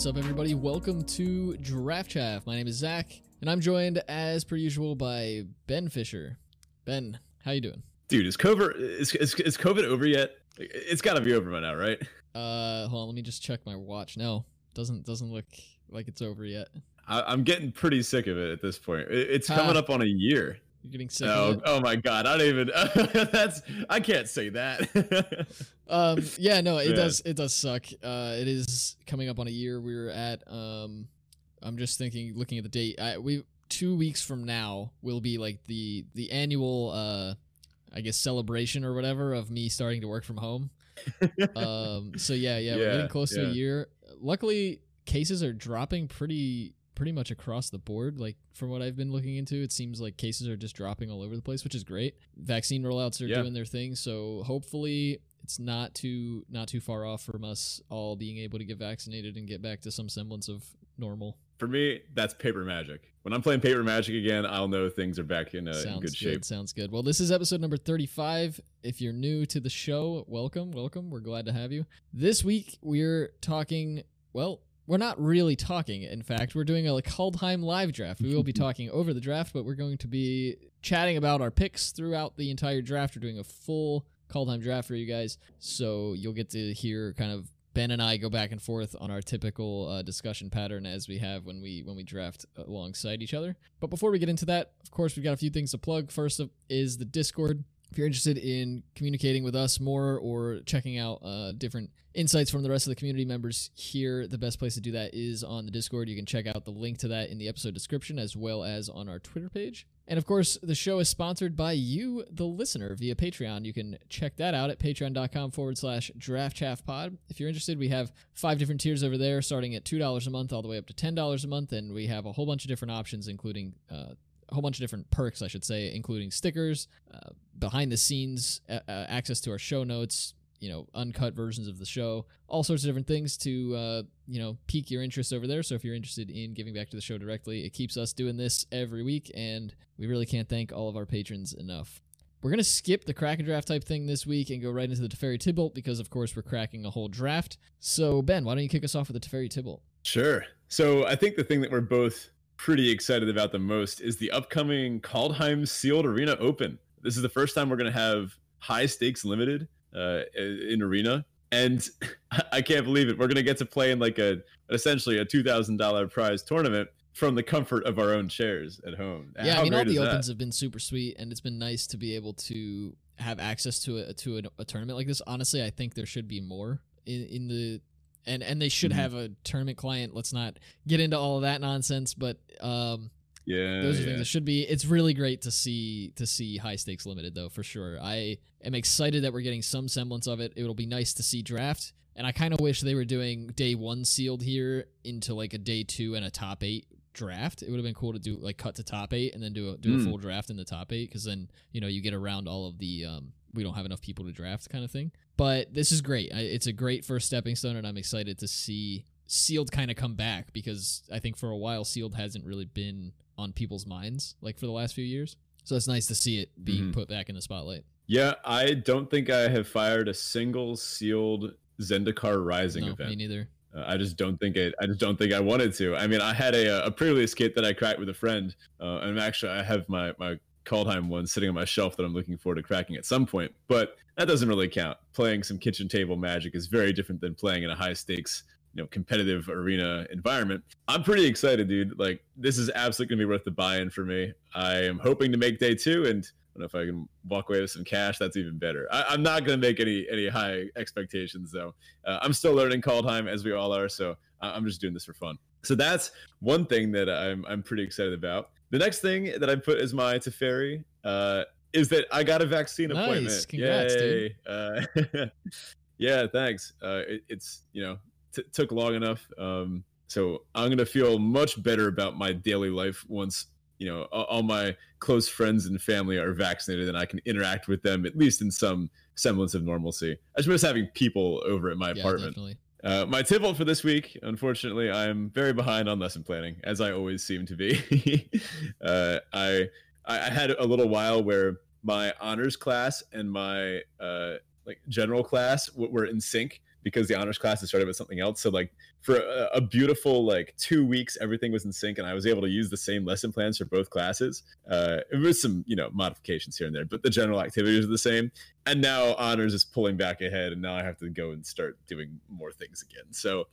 What's up, everybody? Welcome to Draft Chaff. My name is Zach, and I'm joined, as per usual, by Ben Fisher. Ben, how you doing? Dude, is COVID is, is, is COVID over yet? It's got to be over by now, right? Uh, hold on, let me just check my watch. No, doesn't doesn't look like it's over yet. I, am getting pretty sick of it at this point. it's coming up on a year. You're getting sick. Oh, oh my god! I don't even. that's I can't say that. um. Yeah. No. It yeah. does. It does suck. Uh. It is coming up on a year. We're at. Um. I'm just thinking, looking at the date. I, we two weeks from now will be like the the annual. Uh. I guess celebration or whatever of me starting to work from home. um. So yeah. Yeah. yeah we're getting close yeah. to a year. Luckily, cases are dropping pretty pretty much across the board. Like from what I've been looking into, it seems like cases are just dropping all over the place, which is great. Vaccine rollouts are yeah. doing their thing, so hopefully it's not too not too far off from us all being able to get vaccinated and get back to some semblance of normal. For me, that's paper magic. When I'm playing paper magic again, I'll know things are back in, uh, in good shape. sounds good. Well, this is episode number 35. If you're new to the show, welcome, welcome. We're glad to have you. This week we're talking well, we're not really talking. In fact, we're doing a like Kaldheim live draft. We will be talking over the draft, but we're going to be chatting about our picks throughout the entire draft. We're doing a full Kaldheim draft for you guys, so you'll get to hear kind of Ben and I go back and forth on our typical uh, discussion pattern as we have when we when we draft alongside each other. But before we get into that, of course, we've got a few things to plug. First is the Discord. If you're interested in communicating with us more or checking out uh, different insights from the rest of the community members here, the best place to do that is on the Discord. You can check out the link to that in the episode description as well as on our Twitter page. And of course, the show is sponsored by you, the listener, via Patreon. You can check that out at patreon.com forward slash draftchaffpod. If you're interested, we have five different tiers over there, starting at $2 a month all the way up to $10 a month. And we have a whole bunch of different options, including uh, a whole bunch of different perks, I should say, including stickers, uh, behind the scenes uh, access to our show notes, you know, uncut versions of the show, all sorts of different things to, uh, you know, pique your interest over there. So if you're interested in giving back to the show directly, it keeps us doing this every week, and we really can't thank all of our patrons enough. We're to skip the Kraken draft type thing this week and go right into the Teferi Tibalt because, of course, we're cracking a whole draft. So, Ben, why don't you kick us off with the Teferi Tibalt? Sure. So, I think the thing that we're both pretty excited about the most is the upcoming Kaldheim Sealed Arena Open. This is the first time we're going to have high stakes limited uh, in arena, and I can't believe it. We're going to get to play in like a essentially a two thousand dollar prize tournament from the comfort of our own chairs at home. Yeah, How I mean, all the opens that? have been super sweet, and it's been nice to be able to have access to a to a, a tournament like this. Honestly, I think there should be more in, in the and and they should mm-hmm. have a tournament client. Let's not get into all of that nonsense, but um, yeah, those are yeah. things that should be. It's really great to see to see high stakes limited though for sure. I am excited that we're getting some semblance of it. It'll be nice to see draft, and I kind of wish they were doing day one sealed here into like a day two and a top eight draft. It would have been cool to do like cut to top eight and then do a do mm. a full draft in the top eight because then you know you get around all of the um, we don't have enough people to draft kind of thing. But this is great. It's a great first stepping stone, and I'm excited to see Sealed kind of come back because I think for a while Sealed hasn't really been on people's minds like for the last few years. So it's nice to see it being mm-hmm. put back in the spotlight. Yeah, I don't think I have fired a single Sealed Zendikar Rising no, event. Me neither. Uh, I just don't think it. I just don't think I wanted to. I mean, I had a, a previous kit that I cracked with a friend, uh, and actually I have my my Kaldheim one sitting on my shelf that I'm looking forward to cracking at some point. But that doesn't really count. Playing some kitchen table magic is very different than playing in a high stakes, you know, competitive arena environment. I'm pretty excited, dude. Like this is absolutely gonna be worth the buy-in for me. I am hoping to make day two, and I don't know if I can walk away with some cash. That's even better. I, am not gonna make any any high expectations though. Uh, I'm still learning Kaldheim as we all are, so I'm just doing this for fun. So that's one thing that I'm I'm pretty excited about. The next thing that I put as my Teferi uh, is that I got a vaccine nice. appointment. Congrats, Yay. Uh, yeah, thanks. Uh, it, it's you know t- took long enough. Um, so I'm gonna feel much better about my daily life once you know all my close friends and family are vaccinated and I can interact with them at least in some semblance of normalcy. I just miss having people over at my yeah, apartment. Definitely. Uh, my Tibalt for this week, unfortunately, I'm very behind on lesson planning, as I always seem to be. uh, I I had a little while where my honors class and my uh, like general class w- were in sync, because the honors classes started with something else. So like for a, a, beautiful like two weeks, everything was in sync, and I was able to use the same lesson plans for both classes. Uh, it was some you know modifications here and there, but the general activities are the same. And now honors is pulling back ahead, and now I have to go and start doing more things again. So.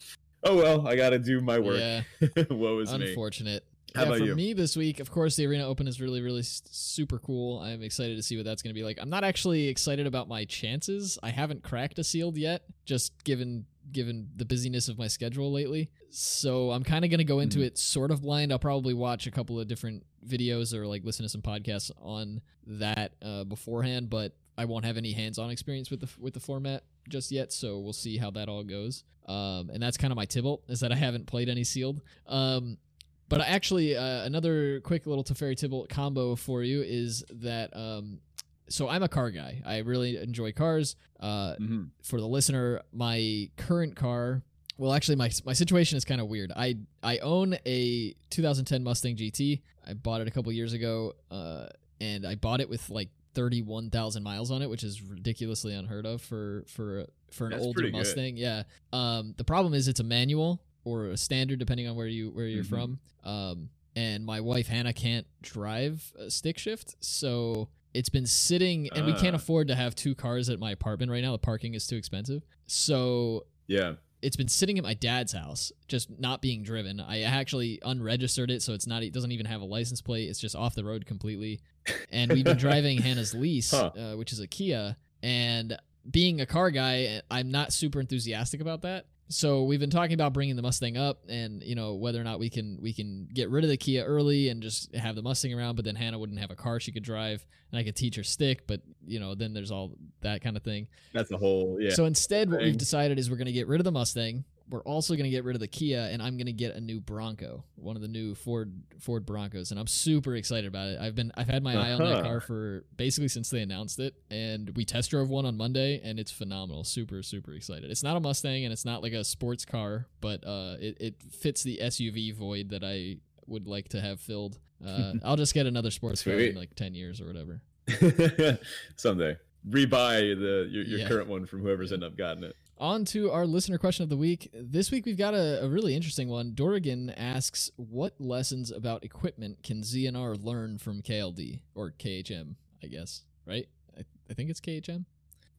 Oh well, I got to do my work. Yeah. Woe is me. Unfortunate. How yeah, about for you? me this week, of course, the Arena Open is really, really super cool. I'm excited to see what that's going to be like. I'm not actually excited about my chances. I haven't cracked a sealed yet, just given given the busyness of my schedule lately. So I'm kind of going to go into mm-hmm. it sort of blind. I'll probably watch a couple of different videos or like listen to some podcasts on that uh, beforehand, but I won't have any hands-on experience with the with the format just yet. So we'll see how that all goes. Um, and that's kind of my Tibalt is that I haven't played any sealed. Um, but actually, uh, another quick little Teferi Tibalt combo for you is that. Um, so I'm a car guy. I really enjoy cars. Uh, mm-hmm. For the listener, my current car. Well, actually, my my situation is kind of weird. I I own a 2010 Mustang GT. I bought it a couple years ago, uh, and I bought it with like 31,000 miles on it, which is ridiculously unheard of for for for an That's older Mustang. Good. Yeah. Um, the problem is it's a manual, or a standard depending on where you where you're mm-hmm. from. Um, and my wife Hannah can't drive a stick shift, so it's been sitting, and uh. we can't ah. afford to have two cars at my apartment right now. The parking is too expensive, so yeah. It's been sitting at my dad's house, just not being driven. I actually unregistered it, so it's not. It doesn't even have a license plate. It's just off the road completely. And we've been driving Hannah's lease, huh. uh, which is a Kia. And being a car guy, I'm not super enthusiastic about that so we've been talking about bringing the Mustang up, and you know whether or not we can we can get rid of the Kia early and just have the Mustang around. But then Hannah wouldn't have a car she could drive, and I could teach her stick. But you know then there's all that kind of thing. That's a whole yeah. So instead, what we've decided is we're going to get rid of the Mustang we're also going to get rid of the Kia and I'm going to get a new Bronco, one of the new Ford Ford Broncos and I'm super excited about it. I've been I've had my uh-huh. eye on that uh-huh. car for basically since they announced it and we test drove one on Monday and it's phenomenal. Super super excited. It's not a Mustang and it's not like a sports car, but uh it it fits the SUV void that I would like to have filled. Uh I'll just get another sports car in like 10 years or whatever. Someday. Rebuy the your, your yeah. current one from whoever's yeah. ended up gotten it. On to our listener question of the week. This week we've got a, a, really interesting one. Dorrigan asks, "What lessons about equipment can ZNR learn from KLD or KHM? I guess right. I, I think it's KHM.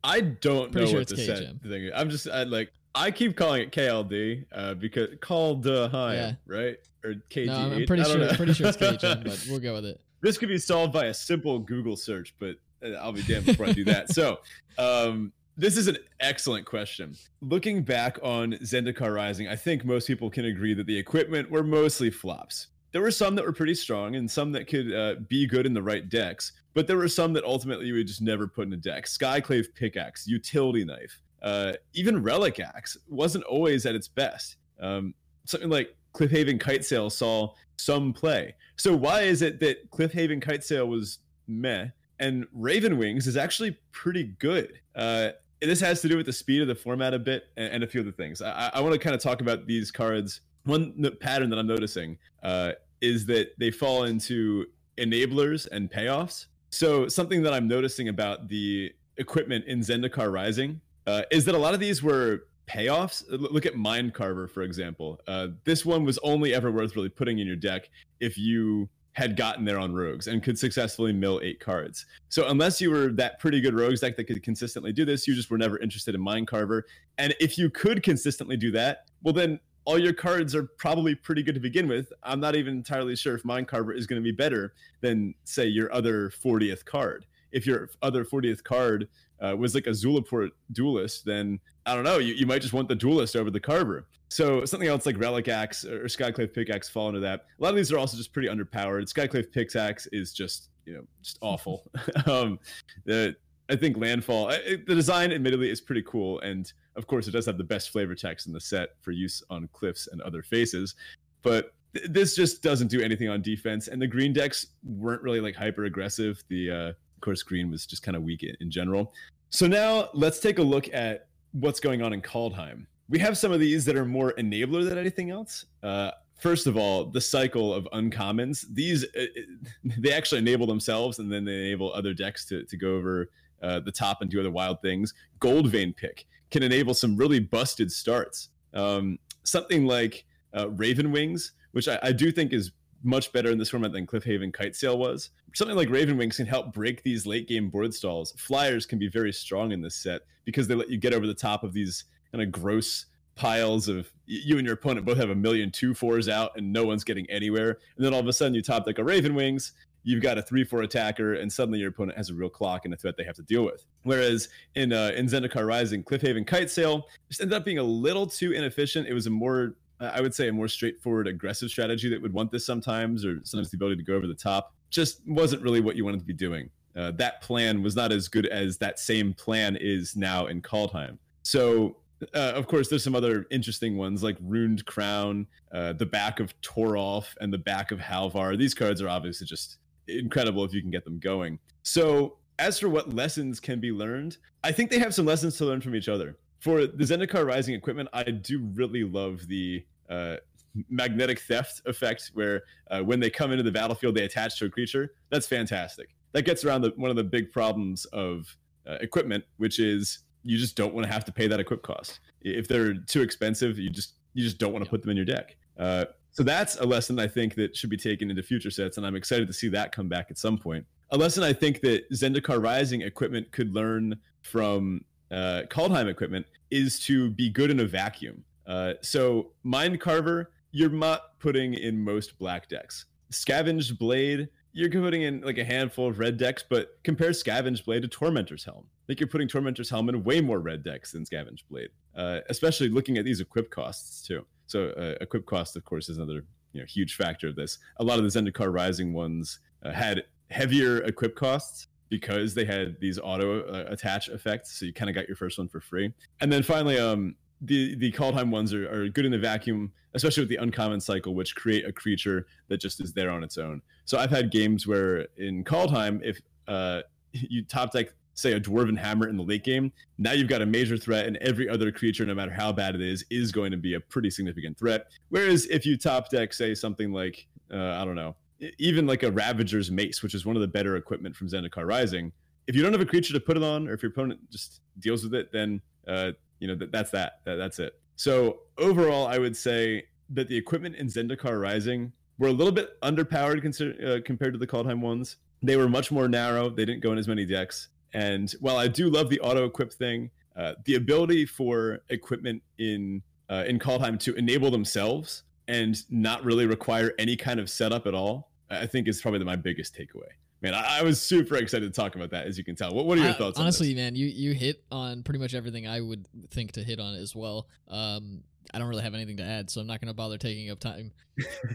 I don't Pretty know sure what the KHM. thing is. I'm just I, like I keep calling it KLD uh, because called uh, high, yeah. right? Or KG. No, I'm pretty sure. Pretty sure it's KHM, but we'll go with it. This could be solved by a simple Google search, but uh, I'll be damned before I do that. So, um, this is an excellent question. Looking back on Zendikar Rising, I think most people can agree that the equipment were mostly flops. There were some that were pretty strong and some that could uh, be good in the right decks, but there were some that ultimately you would just never put in a deck. Skyclave Pickaxe, Utility Knife, uh, even Relic Axe wasn't always at its best. Um, something like Cliffhaven Kitesail saw some play. So why is it that Cliffhaven Kitesail was meh and Raven Wings is actually pretty good? Uh, this has to do with the speed of the format a bit and, and a few other things. I, I want to kind of talk about these cards. One pattern that I'm noticing uh, is that they fall into enablers and payoffs. So something that I'm noticing about the equipment in Zendikar Rising uh, is that a lot of these were payoffs. Look at Mind Carver, for example. Uh, this one was only ever worth really putting in your deck if you had gotten there on rogues and could successfully mill eight cards. So unless you were that pretty good rogues deck that could consistently do this, you just were never interested in Mind Carver. And if you could consistently do that, well then all your cards are probably pretty good to begin with. I'm not even entirely sure if Mind Carver is going to be better than say your other 40th card. If your other 40th card uh, was like a Zulaport duelist, then I don't know, you, you might just want the duelist over the Carver. So something else like Relic Axe or Skyclave Pickaxe fall into that. A lot of these are also just pretty underpowered. Skyclave Pickaxe is just you know just awful. um, the, I think Landfall, it, the design admittedly is pretty cool, and of course it does have the best flavor text in the set for use on cliffs and other faces. But th- this just doesn't do anything on defense, and the green decks weren't really like hyper aggressive. The uh, of course green was just kind of weak in, in general. So now let's take a look at what's going on in Kaldheim we have some of these that are more enabler than anything else. Uh, first of all, the cycle of uncommons. These uh, they actually enable themselves, and then they enable other decks to to go over uh, the top and do other wild things. Gold Vein pick can enable some really busted starts. Um, something like uh, Raven Wings, which I, I do think is much better in this format than Cliffhaven Kite Sail was. Something like Raven Wings can help break these late game board stalls. Flyers can be very strong in this set because they let you get over the top of these kind of gross piles of you and your opponent both have a million two fours out and no one's getting anywhere. And then all of a sudden you top like a Raven Wings, you've got a three four attacker, and suddenly your opponent has a real clock and a threat they have to deal with. Whereas in uh, in Zendikar Rising, Cliffhaven Kitesail just ended up being a little too inefficient. It was a more I would say a more straightforward aggressive strategy that would want this sometimes, or sometimes the ability to go over the top. Just wasn't really what you wanted to be doing. Uh, that plan was not as good as that same plan is now in Kaldheim. So uh, of course, there's some other interesting ones like Runed Crown, uh, the back of Toralf, and the back of Halvar. These cards are obviously just incredible if you can get them going. So, as for what lessons can be learned, I think they have some lessons to learn from each other. For the Zendikar Rising equipment, I do really love the uh, magnetic theft effect, where uh, when they come into the battlefield, they attach to a creature. That's fantastic. That gets around the, one of the big problems of uh, equipment, which is you just don't want to have to pay that equip cost. If they're too expensive, you just you just don't want to put them in your deck. Uh, so that's a lesson I think that should be taken into future sets, and I'm excited to see that come back at some point. A lesson I think that Zendikar Rising equipment could learn from uh, Kaldheim equipment is to be good in a vacuum. Uh, so Mind Carver, you're not putting in most black decks. Scavenged Blade, you're putting in like a handful of red decks, but compare Scavenged Blade to Tormentor's Helm. Like you're putting Tormentor's Helm in way more red decks than Scavenged Blade, uh, especially looking at these equip costs too. So uh, equip cost, of course, is another you know huge factor of this. A lot of the Zendikar Rising ones uh, had heavier equip costs because they had these auto uh, attach effects. So you kind of got your first one for free. And then finally, um, the the Kaldheim ones are, are good in the vacuum, especially with the uncommon cycle, which create a creature that just is there on its own. So I've had games where in Kaldheim, if uh, you top deck say a dwarven hammer in the late game, now you've got a major threat, and every other creature, no matter how bad it is, is going to be a pretty significant threat. Whereas if you top deck, say something like uh, I don't know, even like a Ravager's Mace, which is one of the better equipment from Zendikar Rising, if you don't have a creature to put it on, or if your opponent just deals with it, then uh, you know that, that's that. that. That's it. So overall, I would say that the equipment in Zendikar Rising were a little bit underpowered consider, uh, compared to the Kaldheim ones. They were much more narrow. They didn't go in as many decks. And while I do love the auto equip thing, uh, the ability for equipment in uh, in Kaldheim to enable themselves and not really require any kind of setup at all, I think is probably my biggest takeaway. Man, I, I was super excited to talk about that, as you can tell. What, what are your I, thoughts? Honestly, man, you you hit on pretty much everything I would think to hit on as well. Um, I don't really have anything to add, so I'm not going to bother taking up time.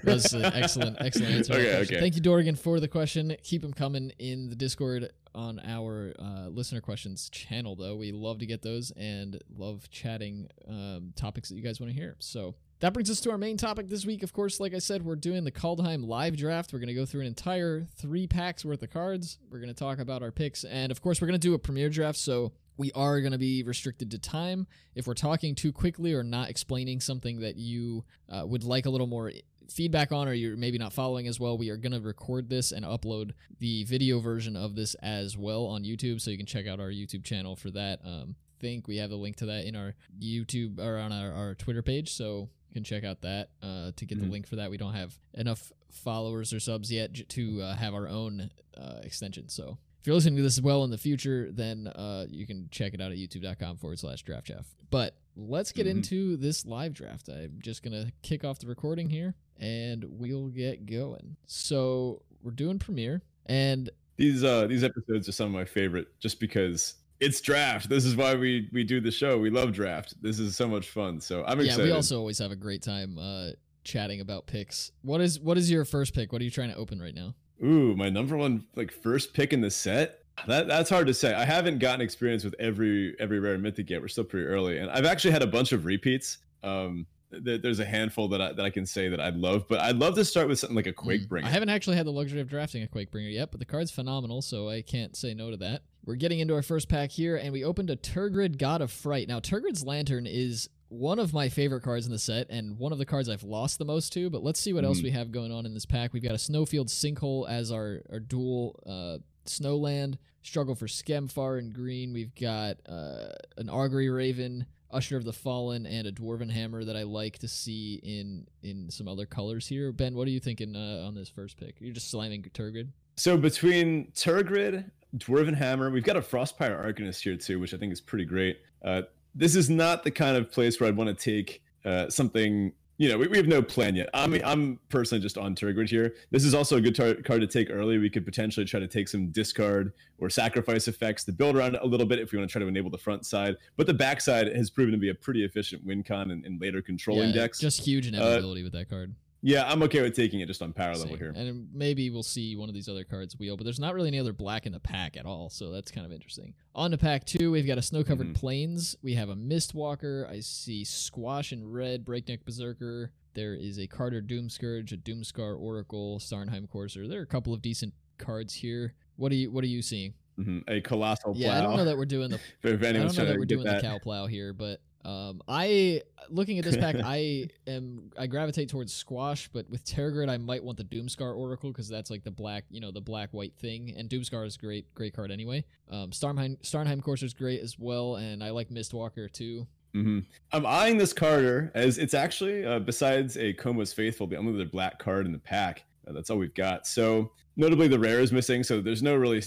That's an excellent, excellent answer. Okay, okay. Thank you, Dorgan, for the question. Keep them coming in the Discord on our uh, listener questions channel, though. We love to get those and love chatting um, topics that you guys want to hear. So that brings us to our main topic this week. Of course, like I said, we're doing the Kaldheim live draft. We're going to go through an entire three packs worth of cards. We're going to talk about our picks. And of course, we're going to do a premiere draft. So we are going to be restricted to time. If we're talking too quickly or not explaining something that you uh, would like a little more feedback on or you're maybe not following as well, we are going to record this and upload the video version of this as well on YouTube. So you can check out our YouTube channel for that. Um, think we have a link to that in our YouTube or on our, our Twitter page. So you can check out that uh, to get Mhm. the link for that. We don't have enough followers or subs yet to uh, have our own uh, extension. So if you're listening to this as well in the future, then uh, you can check it out at youtube.com forward slash draft chaff. But let's get Mhm. into this live draft. I'm just going to kick off the recording here and we'll get going. So we're doing premiere and These uh these episodes are some of my favorite just because it's draft. This is why we we do the show. We love draft. This is so much fun. So I'm yeah, excited. Yeah, we also always have a great time uh, chatting about picks. What is what is your first pick? What are you trying to open right now? Ooh, my number one like first pick in the set. That that's hard to say. I haven't gotten experience with every every rare mythic yet. We're still pretty early, and I've actually had a bunch of repeats. Um, th- there's a handful that I that I can say that I'd love, but I'd love to start with something like a Quake Mm, Bringer. I haven't actually had the luxury of drafting a Quakebringer yet, but the card's phenomenal, so I can't say no to that. We're getting into our first pack here, and we opened a Tergrid God of Fright. Now, Tergrid's Lantern is one of my favorite cards in the set, and one of the cards I've lost the most to, but let's see what else Mhm. we have going on in this pack. We've got a Snowfield Sinkhole as our, our dual uh, Snowland, Struggle for Skemfar in green. We've got uh, an Augury Raven, Usher of the Fallen, and a Dwarven Hammer that I like to see in in some other colors here. Ben, what are you thinking uh, on this first pick? You're just slamming Tergrid? So between Tergrid, Dwarven Hammer, we've got a Frostpyre Arcanist here too, which I think is pretty great. Uh, this is not the kind of place where I'd want to take uh, something you know, we, we have no plan yet. I mean, I'm personally just on Tergrid here. This is also a good tar- card to take early. We could potentially try to take some discard or sacrifice effects to build around a little bit if we want to try to enable the front side. But the back side has proven to be a pretty efficient win con in, in later controlling Yeah, decks. Just huge Uh, inevitability with that card. Yeah, I'm okay with taking it just on power level here. And maybe we'll see one of these other cards wheel, but there's not really any other black in the pack at all, so that's kind of interesting. On to pack two, we've got a snow covered Mhm. plains. We have a Mistwalker. I see Squash in red, Breakneck Berserker. There is a Kardur Doomscourge, a Doomskar Oracle, Starnheim Courser. There are a couple of decent cards here. What are you What are you seeing? hmm A colossal plow. Yeah, I don't know that we're doing the if I don't know that we're doing that. the cow plow here, but um, I looking at this pack, I am I gravitate towards squash, but with Terragrid, I might want the Doomskar Oracle because that's like the black, you know, the black white thing, and Doomskar is a great, great card anyway. Um, Starnheim Starnheim Courser is great as well, and I like Mistwalker too. hmm I'm eyeing this Kardur as it's actually, uh, besides a Koma's Faithful, the only other black card in the pack. Uh, that's all we've got. So, notably, the rare is missing. So, there's no really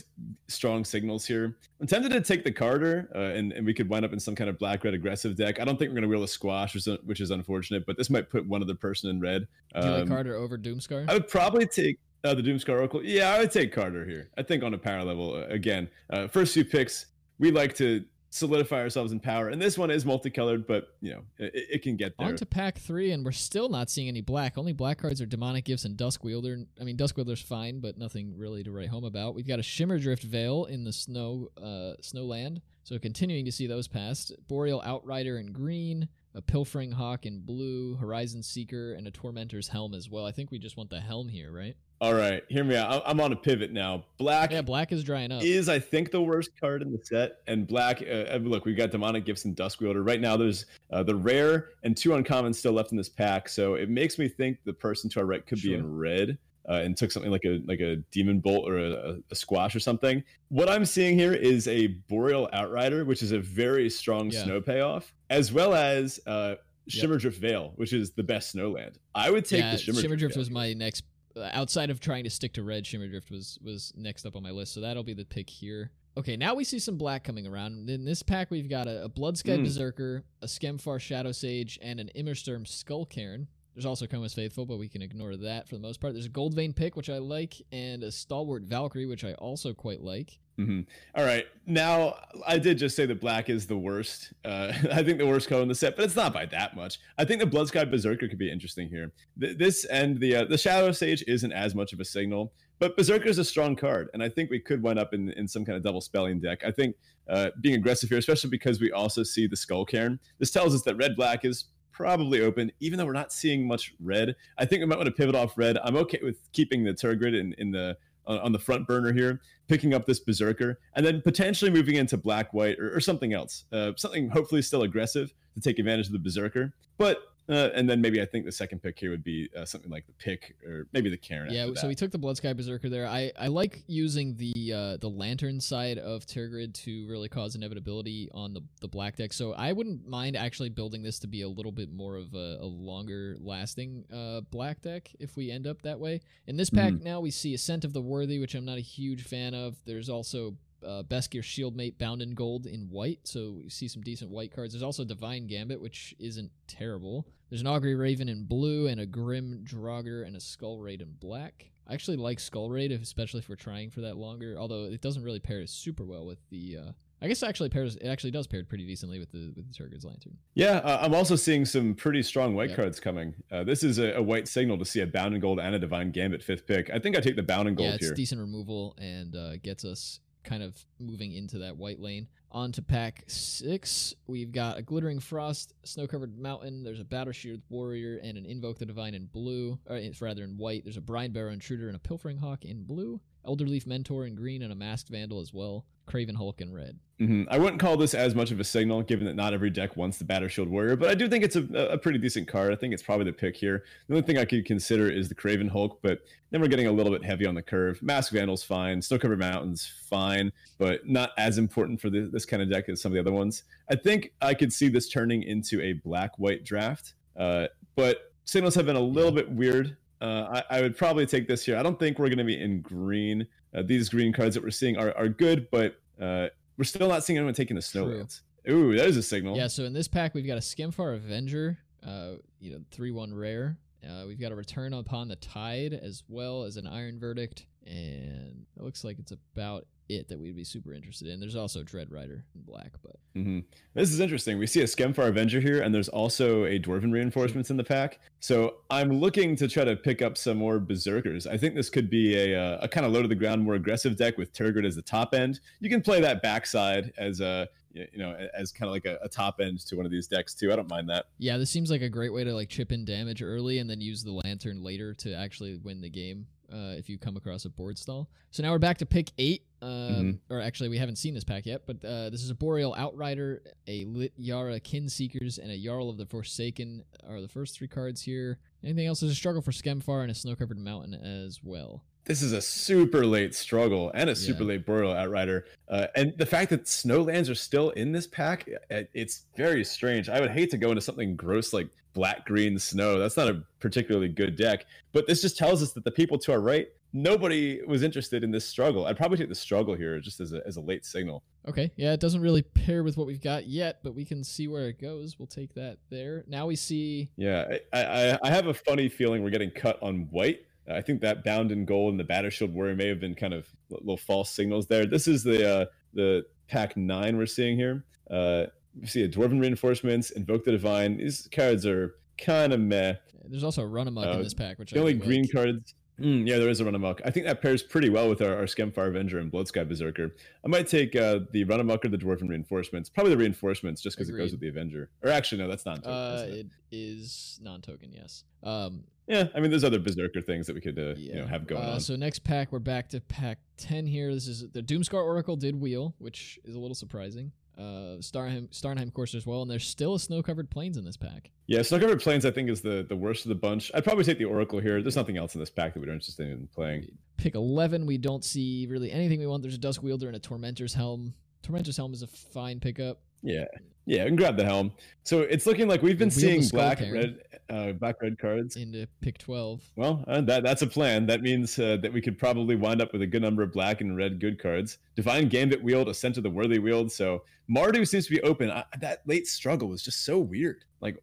strong signals here. I'm tempted to take the Kardur, uh, and, and we could wind up in some kind of black red aggressive deck. I don't think we're going to wheel a squash, which is, which is unfortunate, but this might put one other person in red. Do you like Um, Kardur over Doomskar? I would probably take uh, the Doomskar Oracle. Yeah, I would take Kardur here. I think on a power level, uh, again, uh, first few picks, we like to solidify ourselves in power. And this one is multicolored, but, you know, it, it can get there. On to pack three, and we're still not seeing any black. Only black cards are Demonic Gifts and Dusk Wielder. I mean, Dusk Wielder's fine, but nothing really to write home about. We've got a Shimmerdrift Vale in the snow, uh, Snowland. So continuing to see those passed. Boreal Outrider in green, a Pilfering Hawk in blue, Horizon Seeker, and a Tormentor's Helm as well. I think we just want the helm here, right? All right, hear me out. I'm on a pivot now. Black Yeah, black is drying up. is, I think, the worst card in the set. And black, uh, uh, look, we've got Demonic Gifts and Dusk Wielder. Right now, there's uh, the rare and two uncommons still left in this pack. So it makes me think the person to our right could be in red. Uh, and took something like a like a demon bolt or a, a squash or something. What I'm seeing here is a boreal outrider, which is a very strong Yeah. snow payoff, as well as uh, Shimmerdrift Vale, which is the best snowland. I would take yeah, the Shimmer, Drift Veil was my next. Uh, outside of trying to stick to red, Shimmer Drift was was next up on my list, so that'll be the pick here. Okay, now we see some black coming around. In this pack, we've got a, a Bloodsky Mm. Berserker, a Skemfar Shadow Sage, and an Immersturm Skull Cairn. There's also Koma's Faithful, but we can ignore that for the most part. There's a Goldvein pick, which I like, and a Stalwart Valkyrie, which I also quite like. hmm All right. Now, I did just say that black is the worst. Uh, I think the worst color in the set, but it's not by that much. I think the Blood Sky Berserker could be interesting here. Th- this and the uh, the Shadow Sage isn't as much of a signal, but Berserker is a strong card, and I think we could wind up in, in some kind of double spelling deck. I think uh, being aggressive here, especially because we also see the Skull Cairn, this tells us that red black is probably open, even though we're not seeing much red. I think we might want to pivot off red. I'm okay with keeping the Tergrid in, in the on, on the front burner here, picking up this Berserker, and then potentially moving into black white or, or something else, uh, something hopefully still aggressive to take advantage of the Berserker. But uh, and then maybe I think the second pick here would be uh, something like the pick or maybe the Karen. Yeah, so we took the Blood Sky Berserker there. I, I like using the uh, the lantern side of Tergrid to really cause inevitability on the, the black deck. So I wouldn't mind actually building this to be a little bit more of a, a longer lasting uh, black deck if we end up that way. In this pack now we see Ascent of the Worthy, which I'm not a huge fan of. There's also uh, Beskir Shieldmate bound in gold in white, so we see some decent white cards. There's also Divine Gambit, which isn't terrible. There's an Augury Raven in blue and a Grim Draugr and a Skull Raid in black. I actually like Skull Raid, if- especially if we're trying for that longer. Although it doesn't really pair super well with the. Uh, I guess it actually pairs. It actually does pair pretty decently with the with the Tergrid's Lantern. Yeah, uh, I'm also seeing some pretty strong white Yeah. cards coming. Uh, this is a, a white signal to see a bound in gold and a divine gambit fifth pick. I think I take the bound in gold yeah, it's here. decent removal and uh, gets us kind of moving into that white lane. On to pack six, we've got a glittering frost, snow covered mountain. There's a battershield warrior and an invoke the divine in blue, or it's rather in white. There's a brine barrow intruder and a pilfering hawk in blue, elderleaf mentor in green, and a masked vandal as well. Craven Hulk in red. Hmm I wouldn't call this as much of a signal, given that not every deck wants the Batter Shield Warrior, but I do think it's a, a pretty decent card. I think it's probably the pick here. The only thing I could consider is the Craven Hulk, but then we're getting a little bit heavy on the curve. Mask Vandal's fine, Snow Covered Mountains fine, but not as important for the, this kind of deck as some of the other ones. I think I could see this turning into a black-white draft, uh, but signals have been a little bit weird. Uh, I, I, would probably take this here. I don't think we're going to be in green. Uh, these green cards that we're seeing are, are good, but uh, we're still not seeing anyone taking the Snowlands. Ooh, that is a signal. Yeah, so in this pack, we've got a Skemfar Avenger, uh, you know, 3 1 rare. Uh, we've got a Return Upon the Tide as well as an Iron Verdict. And it looks like it's about it that we'd be super interested in. There's also Dread Rider in black, but mm-hmm. this is interesting. We see a Skemfar Avenger here, and there's also a Dwarven reinforcements in the pack. So I'm looking to try to pick up some more Berserkers. I think this could be a, uh, a, a kind of low to the ground, more aggressive deck with Tergrid as the top end. You can play that backside as a you know as kind of like a, a, top end to one of these decks too. I don't mind that. Yeah, this seems like a great way to like chip in damage early and then use the lantern later to actually win the game uh, if you come across a board stall. So now we're back to pick eight. Um, mm-hmm. Or actually, we haven't seen this pack yet, but uh, this is a Boreal Outrider, a Littjara Kinseekers, and a Jarl of the Forsaken are the first three cards here. Anything else? There's a struggle for Skemfar and a Snow Covered Mountain as well this is a super late struggle and a super yeah. late Boreal Outrider. Uh, and the fact that Snowlands are still in this pack, it's very strange. I would hate to go into something gross like black green snow. That's not a particularly good deck. But this just tells us that the people to our right, nobody was interested in this struggle. I'd probably take the struggle here just as a, as a late signal. Okay. Yeah, it doesn't really pair with what we've got yet, but we can see where it goes. We'll take that there. Now we see. Yeah, I, I, I have a funny feeling we're getting cut on white I think that bound in gold and the batter shield worry may have been kind of little false signals there. This is the uh, the pack nine we're seeing here. Uh, we see a dwarven reinforcements, invoke the divine. These cards are kind of meh. There's also a run amok uh, in this pack, which the I only green like. cards. Mm, yeah, there is a run amok. I think that pairs pretty well with our, our Skemfar Avenger and Bloodsky Berserker. I might take uh, the run amok or the dwarven reinforcements. Probably the reinforcements, just because it goes with the Avenger. Or actually, no, that's not. Uh, it is non-token. Yes. Um, yeah, I mean, there's other berserker things that we could uh, yeah. you know have going uh, on. So next pack, we're back to pack ten here. This is the Doomskar Oracle did wheel, which is a little surprising. Uh, Starnheim, Starnheim course as well, and there's still a snow-covered plains in this pack. Yeah, snow-covered plains I think is the the worst of the bunch. I'd probably take the Oracle here. There's nothing else in this pack that we're interested in playing. Pick eleven. We don't see really anything we want. There's a Dusk Wielder and a Tormentor's Helm. Tormentor's Helm is a fine pickup. Yeah, yeah, and grab the helm. So it's looking like we've been seeing black, red, uh, black, red cards into pick twelve. Well, uh, that that's a plan. That means uh, that we could probably wind up with a good number of black and red good cards. Divine Gambit wield, Ascent of the Worthy wield. So Mardu seems to be open. I, that late struggle was just so weird. Like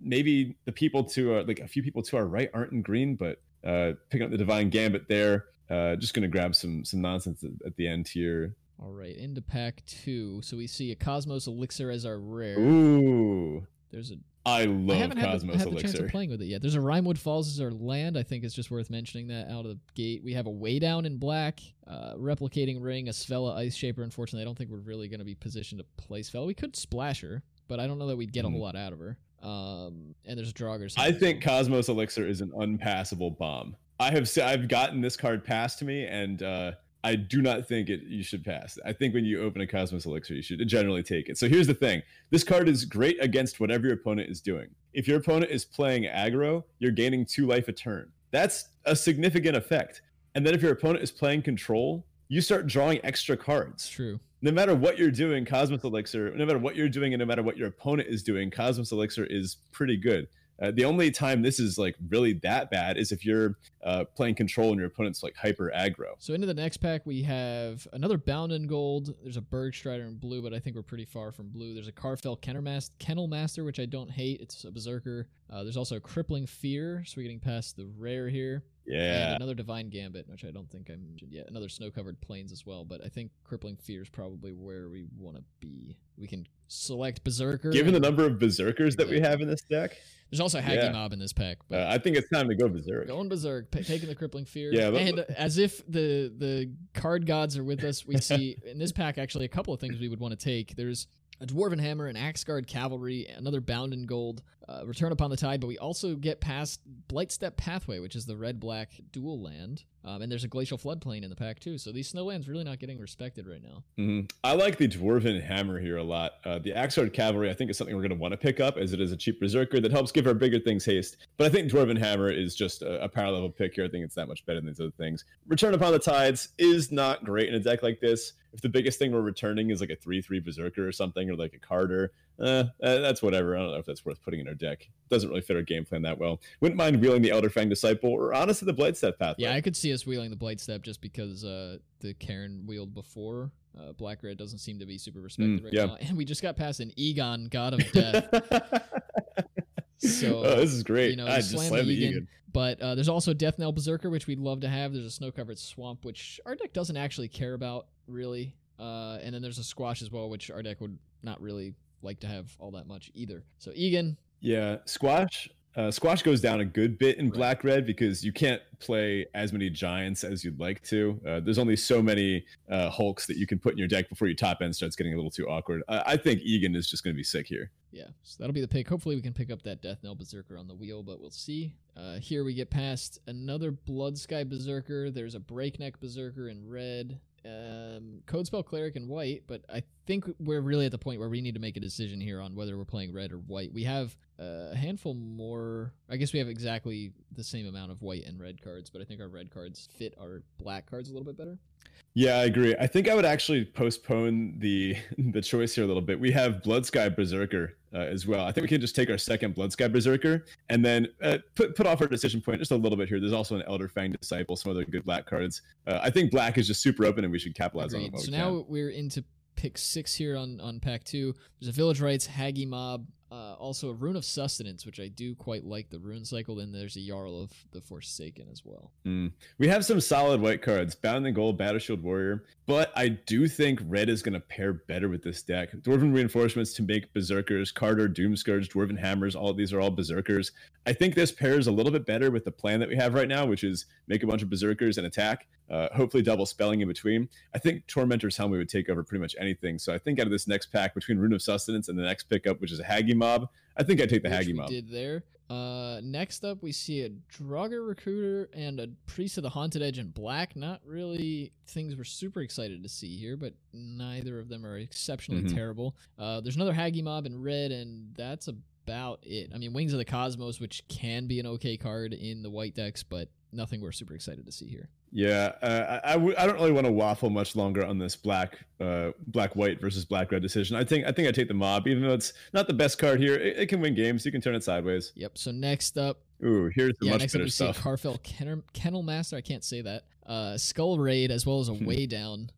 maybe the people to like a few people to our right aren't in green, but uh, picking up the Divine Gambit there. Uh, just gonna grab some some nonsense at, at the end here. All right, into pack two. So we see a Cosmos Elixir as our rare. Ooh. There's a. I love Cosmos Elixir. I haven't Cosmos had the, had the chance of playing with it yet. There's a Rimewood Falls as our land. I think it's just worth mentioning that out of the gate. We have a Weigh Down in black, uh, replicating ring, a Svella Ice Shaper. Unfortunately, I don't think we're really going to be positioned to play Svella. We could splash her, but I don't know that we'd get mm. a whole lot out of her. Um, and there's Draugr. I think Cosmos Elixir is an unpassable bomb. I have I've gotten this card passed to me, and uh, I do not think it you should pass. I think when you open a Cosmos Elixir, you should generally take it. So here's the thing: this card is great against whatever your opponent is doing. If your opponent is playing aggro, you're gaining two life a turn. That's a significant effect. And then if your opponent is playing control, you start drawing extra cards. True. No matter what you're doing, Cosmos Elixir, no matter what you're doing, and no matter what your opponent is doing, Cosmos Elixir is pretty good. Uh, the only time this is like really that bad is if you're uh, playing control and your opponent's like hyper aggro. So into the next pack we have another Bound in Gold. There's a Bergstrider in blue, but I think we're pretty far from blue. There's a Karfell Kennel Master, which I don't hate. It's a Berserker. Uh, there's also a Crippling Fear, so we're getting past the rare here. Yeah. And another Divine Gambit, which I don't think I mentioned yet. Another Snow Covered Plains as well, but I think Crippling Fear is probably where we want to be. We can select Berserker. Given the number of Berserkers that we have in this deck. There's also Hagi yeah. Mob in this pack. But uh, I think it's time to go Berserk. Going Berserk, p- taking the Crippling Fear. Yeah, but, and as if the the card gods are with us, we see in this pack actually a couple of things we would want to take. There's a Dwarven Hammer, an Axgard Cavalry, another Bound in Gold, uh, Return Upon the Tide, but we also get past Blightstep Pathway, which is the red black dual land. Um, and there's a glacial floodplain in the pack too. So these snowlands really not getting respected right now. Mm-hmm. I like the Dwarven Hammer here a lot. Uh, the Axgard Cavalry, I think, is something we're going to want to pick up as it is a cheap berserker that helps give our bigger things haste. But I think Dwarven Hammer is just a, a power level pick here. I think it's that much better than these other things. Return upon the Tides is not great in a deck like this. If the biggest thing we're returning is like a 3 3 berserker or something, or like a Kardur, uh, that's whatever. I don't know if that's worth putting in our deck. Doesn't really fit our game plan that well. Wouldn't mind wheeling the Elderfang Disciple or honestly the Blightstep path. Yeah, I could see us wheeling the Blightstep just because uh, the Karen wheeled before. Uh, Black Red doesn't seem to be super respected mm, right yeah. now. And we just got past an Egon, God of Death. So oh, this is great. You know, I just slammed the Egon. Egon. But uh, there's also Death Knell Berserker, which we'd love to have. There's a snow covered swamp, which our deck doesn't actually care about, really. Uh, and then there's a Squash as well, which our deck would not really like to have all that much either. So Egon. Yeah, Squash. Uh, squash goes down a good bit in black red because you can't play as many giants as you'd like to. Uh, there's only so many uh, hulks that you can put in your deck before your top end starts getting a little too awkward. I think Egon is just going to be sick here. Yeah, so that'll be the pick. Hopefully, we can pick up that Death Knell Berserker on the wheel, but we'll see. Uh, here we get past another Blood Sky Berserker. There's a Breakneck Berserker in red um, Codespell Cleric in white, but I think we're really at the point where we need to make a decision here on whether we're playing red or white. We have a handful more. I guess we have exactly the same amount of white and red cards, but I think our red cards fit our black cards a little bit better. Yeah, I agree. I think I would actually postpone the the choice here a little bit. We have Blood Sky Berserker uh, as well. I think we can just take our second Blood Sky Berserker and then uh, put put off our decision point just a little bit here. There's also an Elderfang Disciple, some other good black cards. Uh, I think black is just super open and we should capitalize Agreed. on it. So we now can. we're into pick six here on on pack two. There's a Village Rites, Hagi Mob, uh, also a Rune of Sustenance, which I do quite like the rune cycle. Then there's a Jarl of the Forsaken as well. Mm. We have some solid white cards, Bound in Gold, Battershield Warrior, but I do think red is going to pair better with this deck. Dwarven Reinforcements to make Berserkers, Kardur, Doomscourge, Dwarven Hammers, all these are all Berserkers. I think this pairs a little bit better with the plan that we have right now, which is make a bunch of Berserkers and attack, uh, hopefully double spelling in between. I think Tormentor's Helm would take over pretty much anything. So I think out of this next pack, between Rune of Sustenance and the next pickup, which is a Hagi Mob, I think I'd take the Hagi Mob. did there. Uh, next up, we see a Draugr Recruiter and a Priest of the Haunted Edge in black. Not really things we're super excited to see here, but neither of them are exceptionally mm-hmm. terrible. Uh, there's another Hagi Mob in red, and that's about it. I mean, Wings of the Cosmos, which can be an okay card in the white decks, but nothing we're super excited to see here. Yeah, uh, I w- I don't really want to waffle much longer on this black uh, black white versus black red decision. I think I think I take the mob, even though it's not the best card here. It, it can win games. You can turn it sideways. Yep. So next up, ooh, here's the yeah, much next better up we stuff. see Karfell Kennel, Kennel Master. I can't say that. Uh, Skull Raid as well as a hmm. Weigh Down.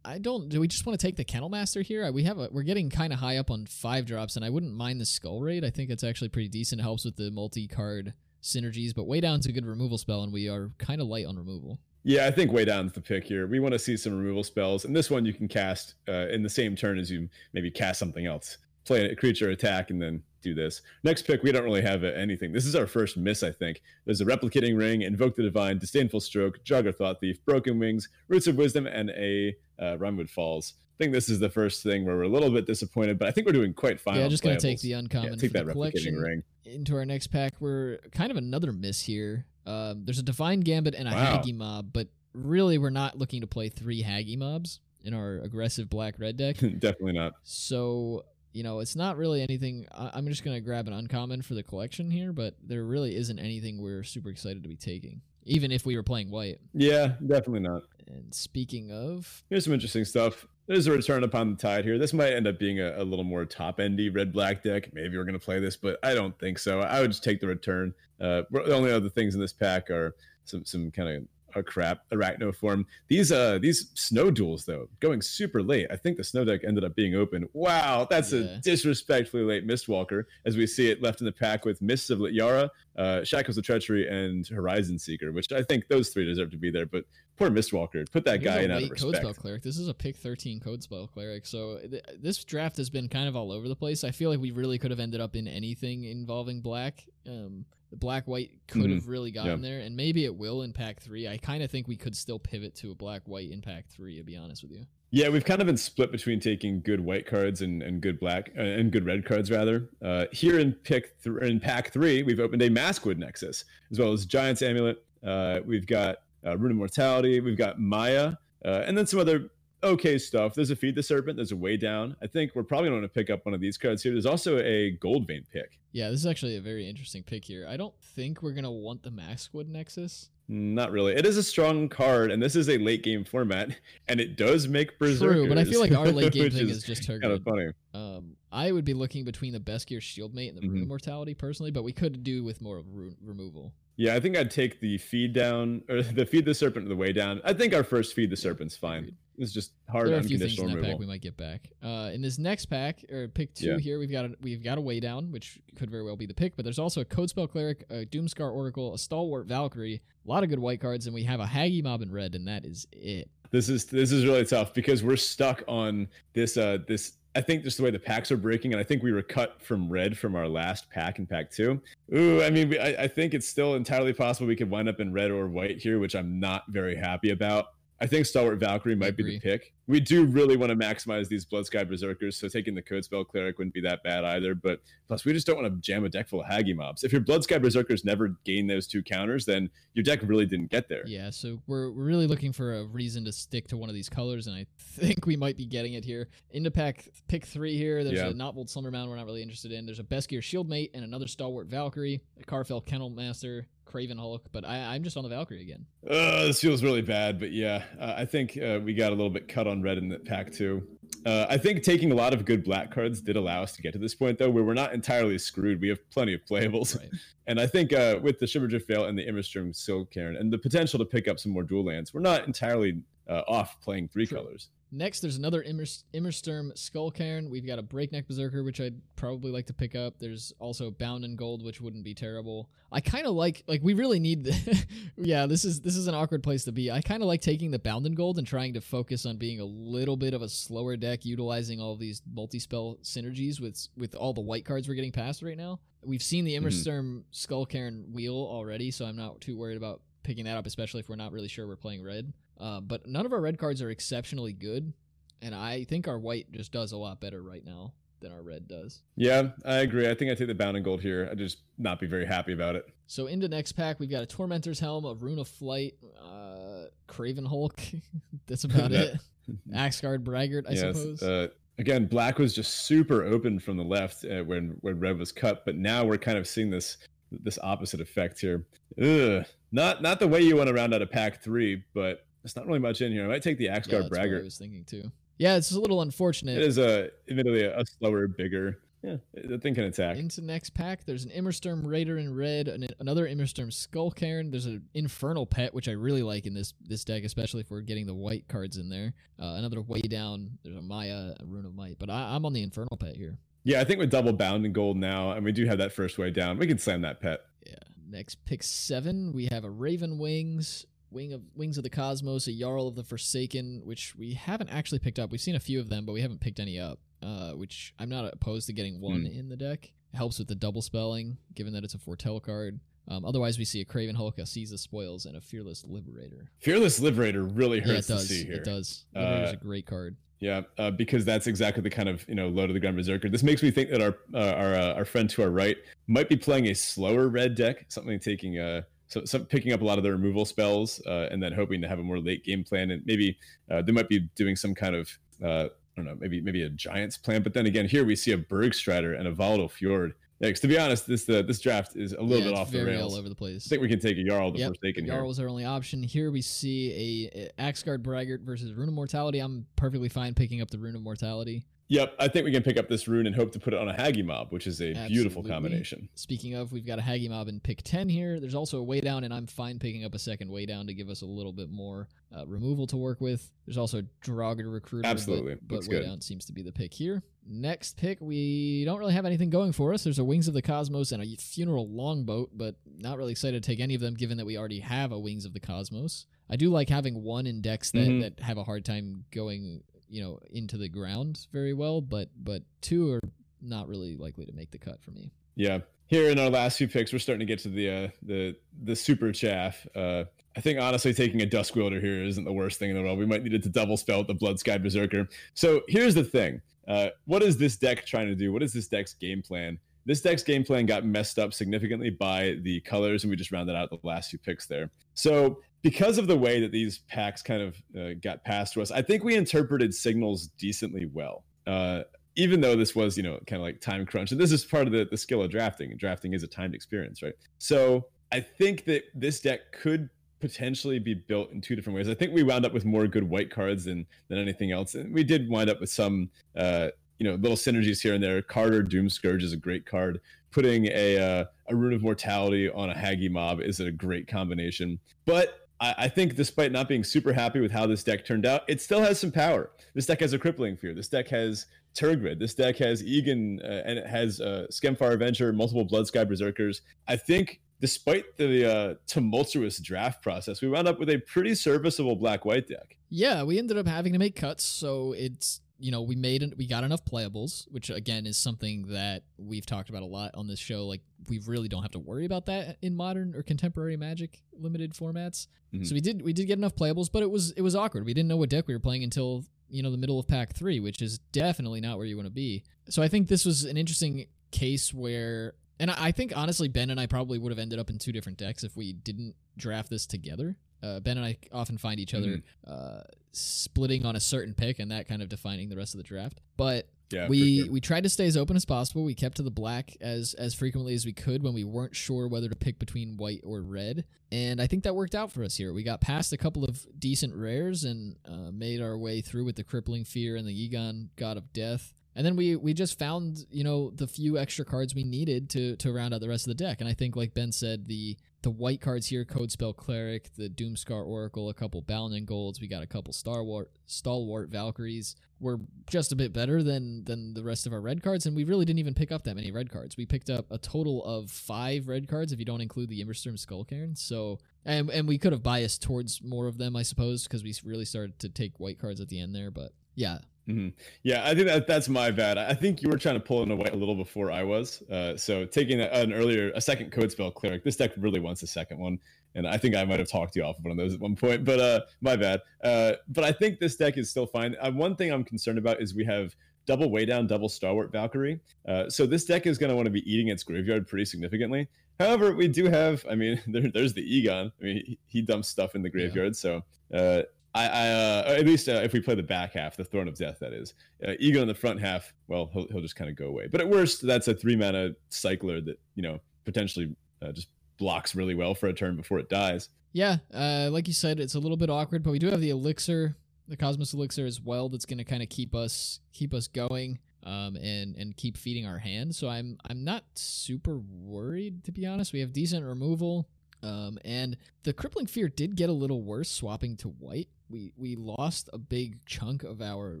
I don't. Do we just want to take the Kennel Master here? We have a. We're getting kind of high up on five drops, and I wouldn't mind the Skull Raid. I think it's actually pretty decent. It helps with the multi card synergies, but Weigh Down's a good removal spell, and we are kind of light on removal. Yeah, I think Weigh Down's the pick here. We want to see some removal spells, and this one you can cast uh, in the same turn as you maybe cast something else. Play a creature attack and then do this. Next pick, we don't really have uh, anything. This is our first miss, I think. There's a replicating ring, invoke the divine, disdainful stroke, jogger thought thief, broken wings, roots of wisdom, and a uh, Rimewood Falls. I think this is the first thing where we're a little bit disappointed, but I think we're doing quite fine. Yeah, just gonna take the uncommon. Yeah, take that replicating collection. ring into our next pack. We're kind of another miss here. Um, there's a Divine Gambit and a wow. Hagi Mob, but really we're not looking to play three Hagi Mobs in our aggressive black red deck. Definitely not. So you know, it's not really anything. I- am just gonna grab an uncommon for the collection here, but there really isn't anything we're super excited to be taking, even if we were playing white. Yeah, definitely not. And speaking of, here's some interesting stuff. There's a return upon the tide here. This might end up being a, a little more top endy red black deck. Maybe we're going to play this, but I don't think so. I would just take the return. Uh, the only other things in this pack are some some kind of a crap arachnoform. These uh these snow duels though going super late. I think the snow deck ended up being open. Wow, that's yeah. a disrespectfully late Mistwalker as we see it left in the pack with Mists of Littjara, uh, Shackles of Treachery, and Horizon Seeker, which I think those three deserve to be there. But poor Mistwalker, put that Here's guy in out of respect. Codespell cleric. This is a pick 13 code spell cleric. So th- this draft has been kind of all over the place. I feel like we really could have ended up in anything involving black. Um, the black white could mm-hmm. have really gotten yeah. there, and maybe it will in pack three. I kind of think we could still pivot to a black white in pack three. To be honest with you. Yeah, we've kind of been split between taking good white cards and, and good black uh, and good red cards rather. Uh, here in pick th- in pack three, we've opened a Maskwood Nexus as well as Giant's Amulet. Uh, we've got uh, Rune of Mortality. We've got Maja, uh, and then some other okay stuff. There's a Feed the Serpent. There's a Weigh Down. I think we're probably going to pick up one of these cards here. There's also a Gold Vein pick. Yeah, this is actually a very interesting pick here. I don't think we're gonna want the Maskwood Nexus. Not really. It is a strong card, and this is a late game format, and it does make berserkers. True, but I feel like our late game thing is is just kind of funny. Um, I would be looking between the Beskir Shieldmate and the Rune Mhm. of Mortality personally, but we could do with more rune removal. Yeah, I think I'd take the feed down or the feed the serpent the Weigh Down. I think our first feed the serpent's fine. It's just hard there are a few things in that pack we might get back. Uh, in this next pack or pick two Yeah. here, we've got a, we've got a Weigh Down, which could very well be the pick. But there's also a Codespell Cleric, a Doomskar Oracle, a Stalwart Valkyrie, a lot of good white cards, and we have a Hagi Mob in red, and that is it. This is this is really tough because we're stuck on this uh this I think just the way the packs are breaking, and I think we were cut from red from our last pack in pack two. Ooh, I mean, we, I, I think it's still entirely possible we could wind up in red or white here, which I'm not very happy about. I think Stalwart Valkyrie might be the pick. We do really want to maximize these Bloodsky Berserkers, so taking the Codespell Cleric wouldn't be that bad either. But plus, we just don't want to jam a deck full of Hagi Mobs. If your Bloodsky Berserkers never gain those two counters, then your deck really didn't get there. Yeah, so we're, we're really looking for a reason to stick to one of these colors, and I think we might be getting it here. Into pack pick three here. There's Yeah. a Gnottvold Slumbermound we're not really interested in. There's a Beskir Shieldmate and another Stalwart Valkyrie, a Karfell Kennel Master, Craven Hulk, but I, I'm just on the Valkyrie again. Uh, this feels really bad, but yeah, uh, I think uh, we got a little bit cut on red in the pack too. Uh, I think taking a lot of good black cards did allow us to get to this point, though, where we're not entirely screwed. We have plenty of playables, Right. and I think uh, with the Shimmerdrift Vale and the Immersturm Skullcairn and the potential to pick up some more dual lands, we're not entirely uh, off playing three colors. Next, there's another Immer, Immersturm Skullcairn. We've got a Breakneck Berserker, which I'd probably like to pick up. There's also Bound in Gold, which wouldn't be terrible. I kind of like, like we really need. The yeah, this is this is an awkward place to be. I kind of like taking the Bound in Gold and trying to focus on being a little bit of a slower deck, utilizing all these multi-spell synergies with with all the white cards we're getting past right now. We've seen the Mhm. Immersturm Skullcairn wheel already, so I'm not too worried about picking that up, especially if we're not really sure we're playing red. Uh, but none of our red cards are exceptionally good, and I think our white just does a lot better right now than our red does. Yeah, I agree. I think I take the Bound in Gold here. I'd just not be very happy about it. So into next pack, we've got a Tormentor's Helm, a Rune of Flight, uh, Craven Hulk. That's about it. Axgard Braggart, I Yes, suppose. Uh, again, black was just super open from the left uh, when when red was cut, but now we're kind of seeing this this opposite effect here. Ugh, not not the way you want to round out a pack three, but there's not really much in here. I might take the yeah, Axgard that's what I was thinking too. Yeah, it's a little unfortunate. It is a admittedly a, a slower, bigger. Yeah, the thing can attack. Into next pack, there's an Immersturm Raider in red, and another Immersturm Skullcairn. There's an Infernal Pet, which I really like in this this deck, especially if we're getting the white cards in there. Uh, another Weigh Down. There's a Maja, a Rune of Might, but I, I'm on the Infernal Pet here. Yeah, I think with double Bound in Gold now, and we do have that first Weigh Down. We can slam that pet. Yeah. Next pick seven, we have a Raven Wings, Wing of Wings of the Cosmos, a Jarl of the Forsaken, which we haven't actually picked up. We've seen a few of them, but we haven't picked any up. Uh, which I'm not opposed to getting one Hmm. in the deck. It helps with the double spelling, given that it's a foretell card. Um, otherwise, we see a Craven Hulk, a Seize the Spoils, and a Fearless Liberator. Fearless Liberator really Yeah, it hurts to does. see here. It does. Liberator's Uh, a great card. Yeah, uh, because that's exactly the kind of you know low to the ground berserker. This makes me think that our uh, our uh, our friend to our right might be playing a slower red deck, something taking uh so, so picking up a lot of the removal spells uh, and then hoping to have a more late game plan and maybe uh, they might be doing some kind of uh, I don't know maybe maybe a giants plan. But then again, here we see a Berg Strider and a volatile fjord. Yeah, to be honest, this uh, this draft is a little yeah, bit off the rails. all over the place. I think we can take a Jarl the Yep, Forsaken here. Jarl was our only option. Here we see a, a Axgard Braggart versus Rune of Mortality. I'm perfectly fine picking up the Rune of Mortality. Yep, I think we can pick up this rune and hope to put it on a Hagi Mob, which is a beautiful Absolutely. combination. Speaking of, we've got a Hagi Mob in pick 10 here. There's also a Weigh Down, and I'm fine picking up a second Weigh Down to give us a little bit more uh, removal to work with. There's also Draugr Recruiter. but- Absolutely. But, Looks way good. down seems to be the pick here. Next pick, we don't really have anything going for us. There's a Wings of the Cosmos and a Funeral Longboat, but not really excited to take any of them given that we already have a Wings of the Cosmos. I do like having one in decks that, Mhm. that have a hard time going, you know, into the ground very well, but but two are not really likely to make the cut for me. Yeah. Here in our last few picks, we're starting to get to the uh, the the super chaff. Uh, I think honestly, taking a Duskwielder here isn't the worst thing in the world. We might need it to double spell the Bloodsky Berserker. So here's the thing: uh, what is this deck trying to do? What is this deck's game plan? This deck's game plan got messed up significantly by the colors, and we just rounded out the last few picks there. So because of the way that these packs kind of uh, got passed to us, I think we interpreted signals decently well. Uh, even though this was, you know, kind of like time crunch, and this is part of the, the skill of drafting. and Drafting is a timed experience, right? So I think that this deck could potentially be built in two different ways. I think we wound up with more good white cards than than anything else, and we did wind up with some, uh, you know, little synergies here and there. Kardur Doomscourge is a great card. Putting a uh, a Rune of Mortality on a Hagi mob is a great combination, but I, think despite not being super happy with how this deck turned out, it still has some power. This deck has a crippling fear. This deck has Tergrid. This deck has Egon uh, and it has uh, Skemfar Avenger, multiple Bloodsky Berserkers. I think despite the uh, tumultuous draft process, we wound up with a pretty serviceable black white deck. Yeah, we ended up having to make cuts, so it's you know we made we got enough playables, which again is something that we've talked about a lot on this show. Like we really don't have to worry about that in modern or contemporary Magic limited formats. Mm-hmm. So we did we did get enough playables, but it was it was awkward. We didn't know what deck we were playing until you know the middle of pack three, which is definitely not where you want to be. So I think this was an interesting case where and I think honestly, Ben and I probably would have ended up in two different decks if we didn't draft this together. Uh, ben and I often find each other mm-hmm. uh, splitting on a certain pick, and that kind of defining the rest of the draft. But yeah, we we tried to stay as open as possible. We kept to the black as as frequently as we could when we weren't sure whether to pick between white or red, and I think that worked out for us here. We got past a couple of decent rares and uh, made our way through with the crippling fear and the Egon God of Death. And then we we just found, you know, the few extra cards we needed to to round out the rest of the deck. And I think like Ben said, the the white cards here, Codespell Cleric, the Doomskar Oracle, a couple Bound in Golds, we got a couple Stalwart Stalwart Valkyries. We're just a bit better than than the rest of our red cards, and we really didn't even pick up that many red cards. We picked up a total of five red cards if you don't include the Immersturm Skullcairn. So and and we could have biased towards more of them, I suppose, because we really started to take white cards at the end there. But yeah, Mm-hmm. Yeah, I think that that's my bad. I think you were trying to pull in a white a little before I was. Uh, so taking a, an earlier, a second Codespell Cleric. This deck really wants a second one, and I think I might have talked you off of one of those at one point. But uh, my bad. Uh, but I think this deck is still fine. Uh, one thing I'm concerned about is we have double Weigh Down, double Stalwart Valkyrie. Uh, so this deck is going to want to be eating its graveyard pretty significantly. However, we do have. I mean, there, there's the Egon. I mean, he, he dumps stuff in the graveyard, yeah. so. Uh, I, I uh, at least uh, if we play the back half, the Throne of Death, that is. Uh, Egon in the front half, well, he'll, he'll just kind of go away. But at worst, that's a three mana cycler that you know potentially uh, just blocks really well for a turn before it dies. Yeah, uh, like you said, it's a little bit awkward, but we do have the elixir, the Cosmos elixir as well. That's going to kind of keep us keep us going. Um, and and keep feeding our hand. So I'm I'm not super worried to be honest. We have decent removal. Um, and the crippling fear did get a little worse swapping to white. We we lost a big chunk of our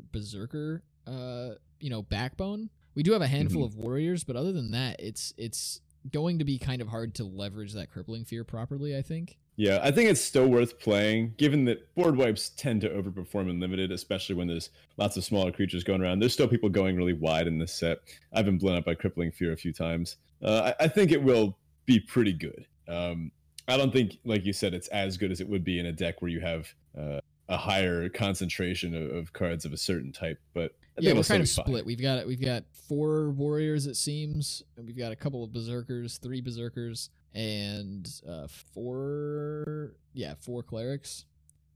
berserker, uh, you know, backbone. We do have a handful mm-hmm. of warriors, but other than that, it's it's going to be kind of hard to leverage that crippling fear properly. I think. Yeah, I think it's still worth playing, given that board wipes tend to overperform in limited, especially when there's lots of smaller creatures going around. There's still people going really wide in this set. I've been blown up by crippling fear a few times. Uh, I, I, think it will be pretty good. Um, I don't think, like you said, it's as good as it would be in a deck where you have uh, a higher concentration of, of, cards of a certain type. But yeah, we're kind of split. We've got we've got four warriors, it seems. And we've got a couple of berserkers, three berserkers, and uh, four yeah, four clerics,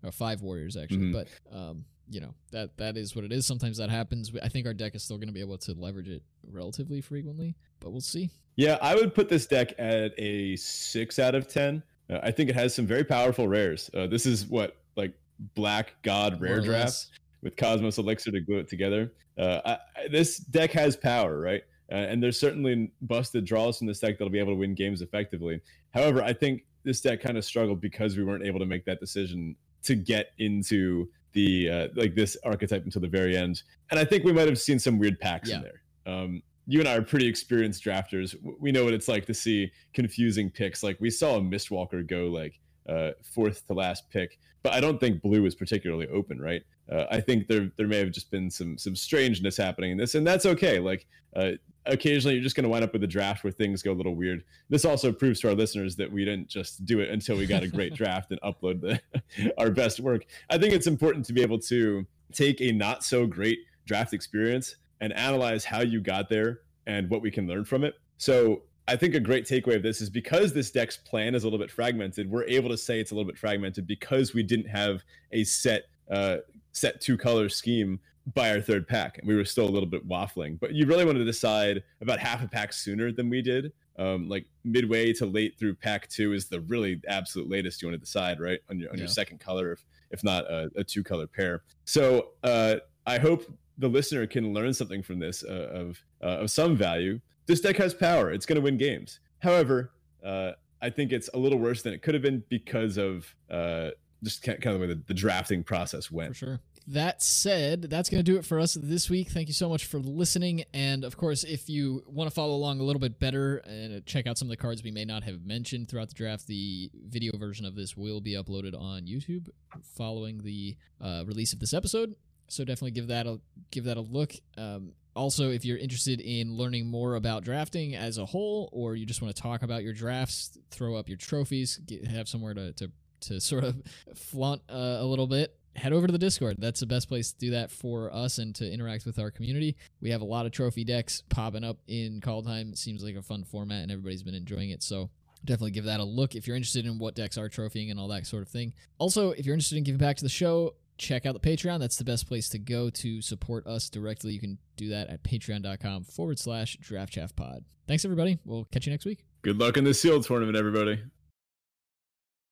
or five warriors actually. Mm-hmm. But um, you know that that is what it is. Sometimes that happens. I think our deck is still going to be able to leverage it relatively frequently, but we'll see. Yeah, I would put this deck at a six out of ten. Uh, I think it has some very powerful rares. Uh, this is what like Black God rare draft with Cosmos Elixir to glue it together. Uh, I, this deck has power, right? Uh, and there's certainly busted draws from this deck that'll be able to win games effectively. However, I think this deck kind of struggled because we weren't able to make that decision to get into the uh, like this archetype until the very end. And I think we might have seen some weird packs yeah. in there. Um, you and I are pretty experienced drafters. We know what it's like to see confusing picks. Like we saw a Mistwalker go like uh, fourth to last pick, but I don't think blue is particularly open, right? Uh, I think there there may have just been some some strangeness happening in this, and that's okay. Like uh, occasionally, you're just going to wind up with a draft where things go a little weird. This also proves to our listeners that we didn't just do it until we got a great draft and upload the our best work. I think it's important to be able to take a not so great draft experience and analyze how you got there and what we can learn from it. So I think a great takeaway of this is because this deck's plan is a little bit fragmented, we're able to say it's a little bit fragmented because we didn't have a set uh, set two color scheme by our third pack, and we were still a little bit waffling. But you really wanted to decide about half a pack sooner than we did. Um, like midway to late through pack two is the really absolute latest you want to decide, right? On your on yeah. your second color, if if not a, a two color pair. So uh, I hope the listener can learn something from this uh, of uh, of some value. This deck has power; it's going to win games. However, uh, I think it's a little worse than it could have been because of uh, just kind of the way the, the drafting process went. For sure that said, that's going to do it for us this week. Thank you so much for listening. And of course, if you want to follow along a little bit better and check out some of the cards we may not have mentioned throughout the draft, the video version of this will be uploaded on YouTube following the uh, release of this episode. So definitely give that a give that a look. Um, also, if you're interested in learning more about drafting as a whole, or you just want to talk about your drafts, throw up your trophies, get, have somewhere to, to to sort of flaunt uh, a little bit head over to the Discord. That's the best place to do that for us and to interact with our community. We have a lot of trophy decks popping up in Kaldheim. It seems like a fun format and everybody's been enjoying it. So definitely give that a look if you're interested in what decks are trophying and all that sort of thing. Also, if you're interested in giving back to the show, check out the Patreon. That's the best place to go to support us directly. You can do that at patreon.com forward slash draft pod. Thanks, everybody. We'll catch you next week. Good luck in the SEAL tournament, everybody.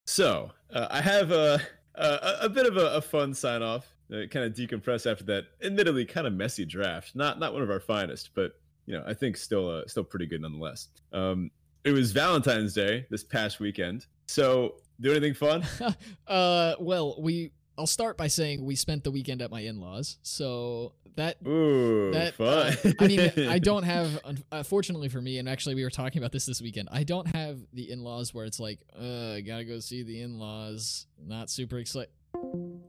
So, uh, I have a a, a, bit of a, a fun sign off. Uh, kind of decompress after that, admittedly kind of messy draft. Not not one of our finest, but you know I think still uh, still pretty good nonetheless. Um, it was Valentine's Day this past weekend. So do anything fun? uh, well, we I'll start by saying we spent the weekend at my in-laws. So that Ooh, that uh, fun. Uh, I mean, I don't have. Unfortunately for me, and actually, we were talking about this this weekend. I don't have the in-laws where it's like, uh, gotta go see the in-laws. Not super excited.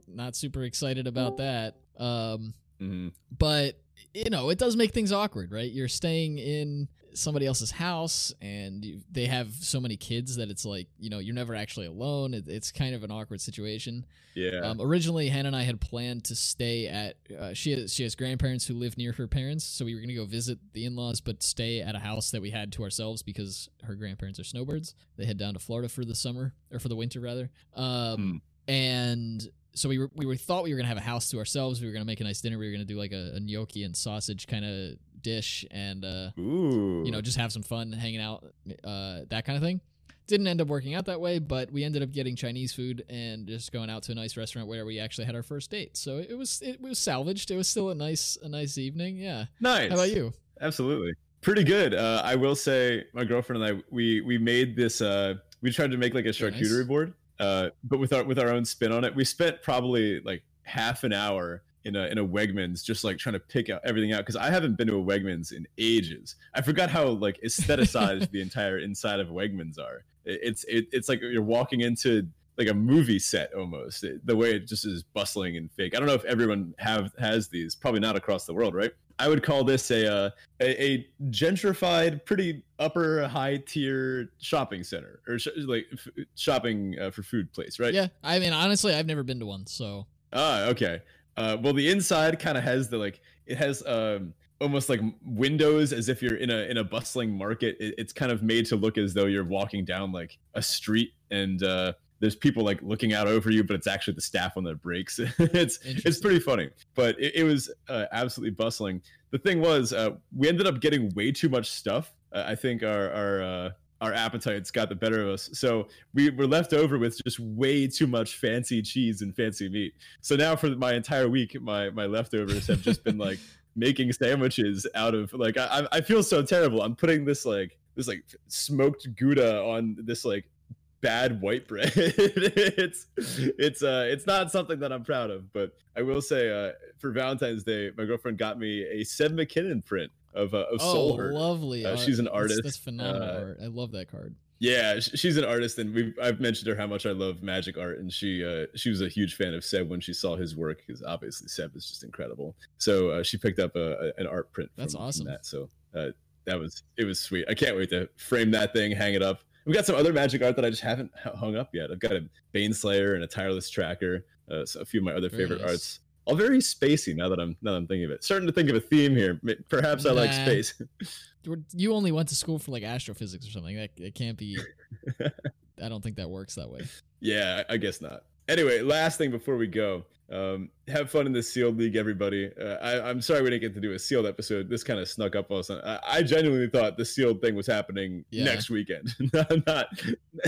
Not super excited about that. Um, mm-hmm. but you know, it does make things awkward, right? You're staying in somebody else's house and you, they have so many kids that it's like you know you're never actually alone it, it's kind of an awkward situation yeah um, originally hannah and i had planned to stay at uh, she has she has grandparents who live near her parents so we were going to go visit the in-laws but stay at a house that we had to ourselves because her grandparents are snowbirds they head down to florida for the summer or for the winter rather um, mm. and so we were, we were, thought we were gonna have a house to ourselves. We were gonna make a nice dinner. We were gonna do like a, a gnocchi and sausage kind of dish, and uh, you know just have some fun hanging out, uh, that kind of thing. Didn't end up working out that way, but we ended up getting Chinese food and just going out to a nice restaurant where we actually had our first date. So it was it was salvaged. It was still a nice a nice evening. Yeah. Nice. How about you? Absolutely. Pretty good. Uh, I will say, my girlfriend and I we we made this. Uh, we tried to make like a charcuterie nice. board uh, but with our with our own spin on it. We spent probably like half an hour in a in a Wegmans just like trying to pick out everything out because I haven't been to a Wegmans in ages. I forgot how like aestheticized the entire inside of Wegmans are. it's it, it's like you're walking into like a movie set almost. It, the way it just is bustling and fake. I don't know if everyone have has these. Probably not across the world, right? I would call this a uh, a, a, gentrified, pretty upper high tier shopping center or sh- like f- shopping uh, for food place, right? Yeah, I mean, honestly, I've never been to one, so. Ah, okay. Uh, well, the inside kind of has the like it has um almost like windows as if you're in a in a bustling market. It, it's kind of made to look as though you're walking down like a street and uh there's people like looking out over you, but it's actually the staff on the breaks. it's it's pretty funny, but it, it was uh, absolutely bustling. The thing was, uh, we ended up getting way too much stuff. Uh, I think our our uh, our appetites got the better of us, so we were left over with just way too much fancy cheese and fancy meat. So now for my entire week, my my leftovers have just been like making sandwiches out of like I I feel so terrible. I'm putting this like this like smoked gouda on this like bad white bread. it's it's uh it's not something that I'm proud of, but I will say uh for Valentine's Day, my girlfriend got me a Seb McKinnon print of uh, of oh, Soulherder. lovely. Uh, she's an artist. That's, that's phenomenal uh, art. I love that card. Yeah, she's an artist, and we I've mentioned her how much I love magic art, and she uh, she was a huge fan of Seb when she saw his work because obviously Seb is just incredible. So uh, she picked up a, a, an art print. That's awesome. From that so uh, that was it was sweet. I can't wait to frame that thing, hang it up. We've got some other magic art that I just haven't hung up yet. I've got a Baneslayer and a Tireless Tracker, uh, so a few of my other Very favorite nice. arts. All very spacey. Now that I'm now that I'm thinking of it, starting to think of a theme here. Perhaps I like space. You're- only went to school for like astrophysics or something. That it can't be. I don't think that works that way. Yeah, I guess not. Anyway, last thing before we go, um, have fun in the sealed league, everybody. Uh, I, I'm sorry we didn't get to do a sealed episode. This kind of snuck up on us. I, I genuinely thought the sealed thing was happening Yeah. next weekend, not not,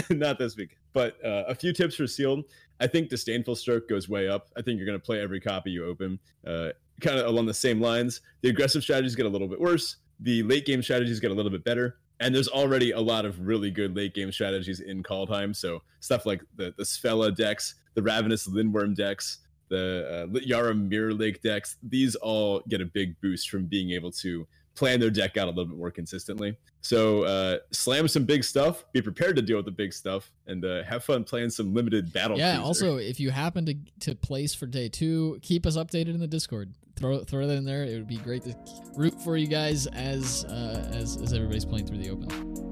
not this week. But uh, a few tips for sealed. I think disdainful stroke goes way up. I think you're going to play every copy you open. Uh, kind of along the same lines. The aggressive strategies get a little bit worse. The late game strategies get a little bit better. And there's already a lot of really good late game strategies in Kaldheim. So stuff like the the decks, the Ravenous Lindwurm decks, the uh, Yara Mirror Lake decks. These all get a big boost from being able to plan their deck out a little bit more consistently. So uh, slam some big stuff. Be prepared to deal with the big stuff, and uh, have fun playing some limited battle. yeah. cruiser. Also, if you happen to to place for day two, keep us updated in the Discord. Throw throw that in there. It would be great to root for you guys as uh, as as everybody's playing through the open.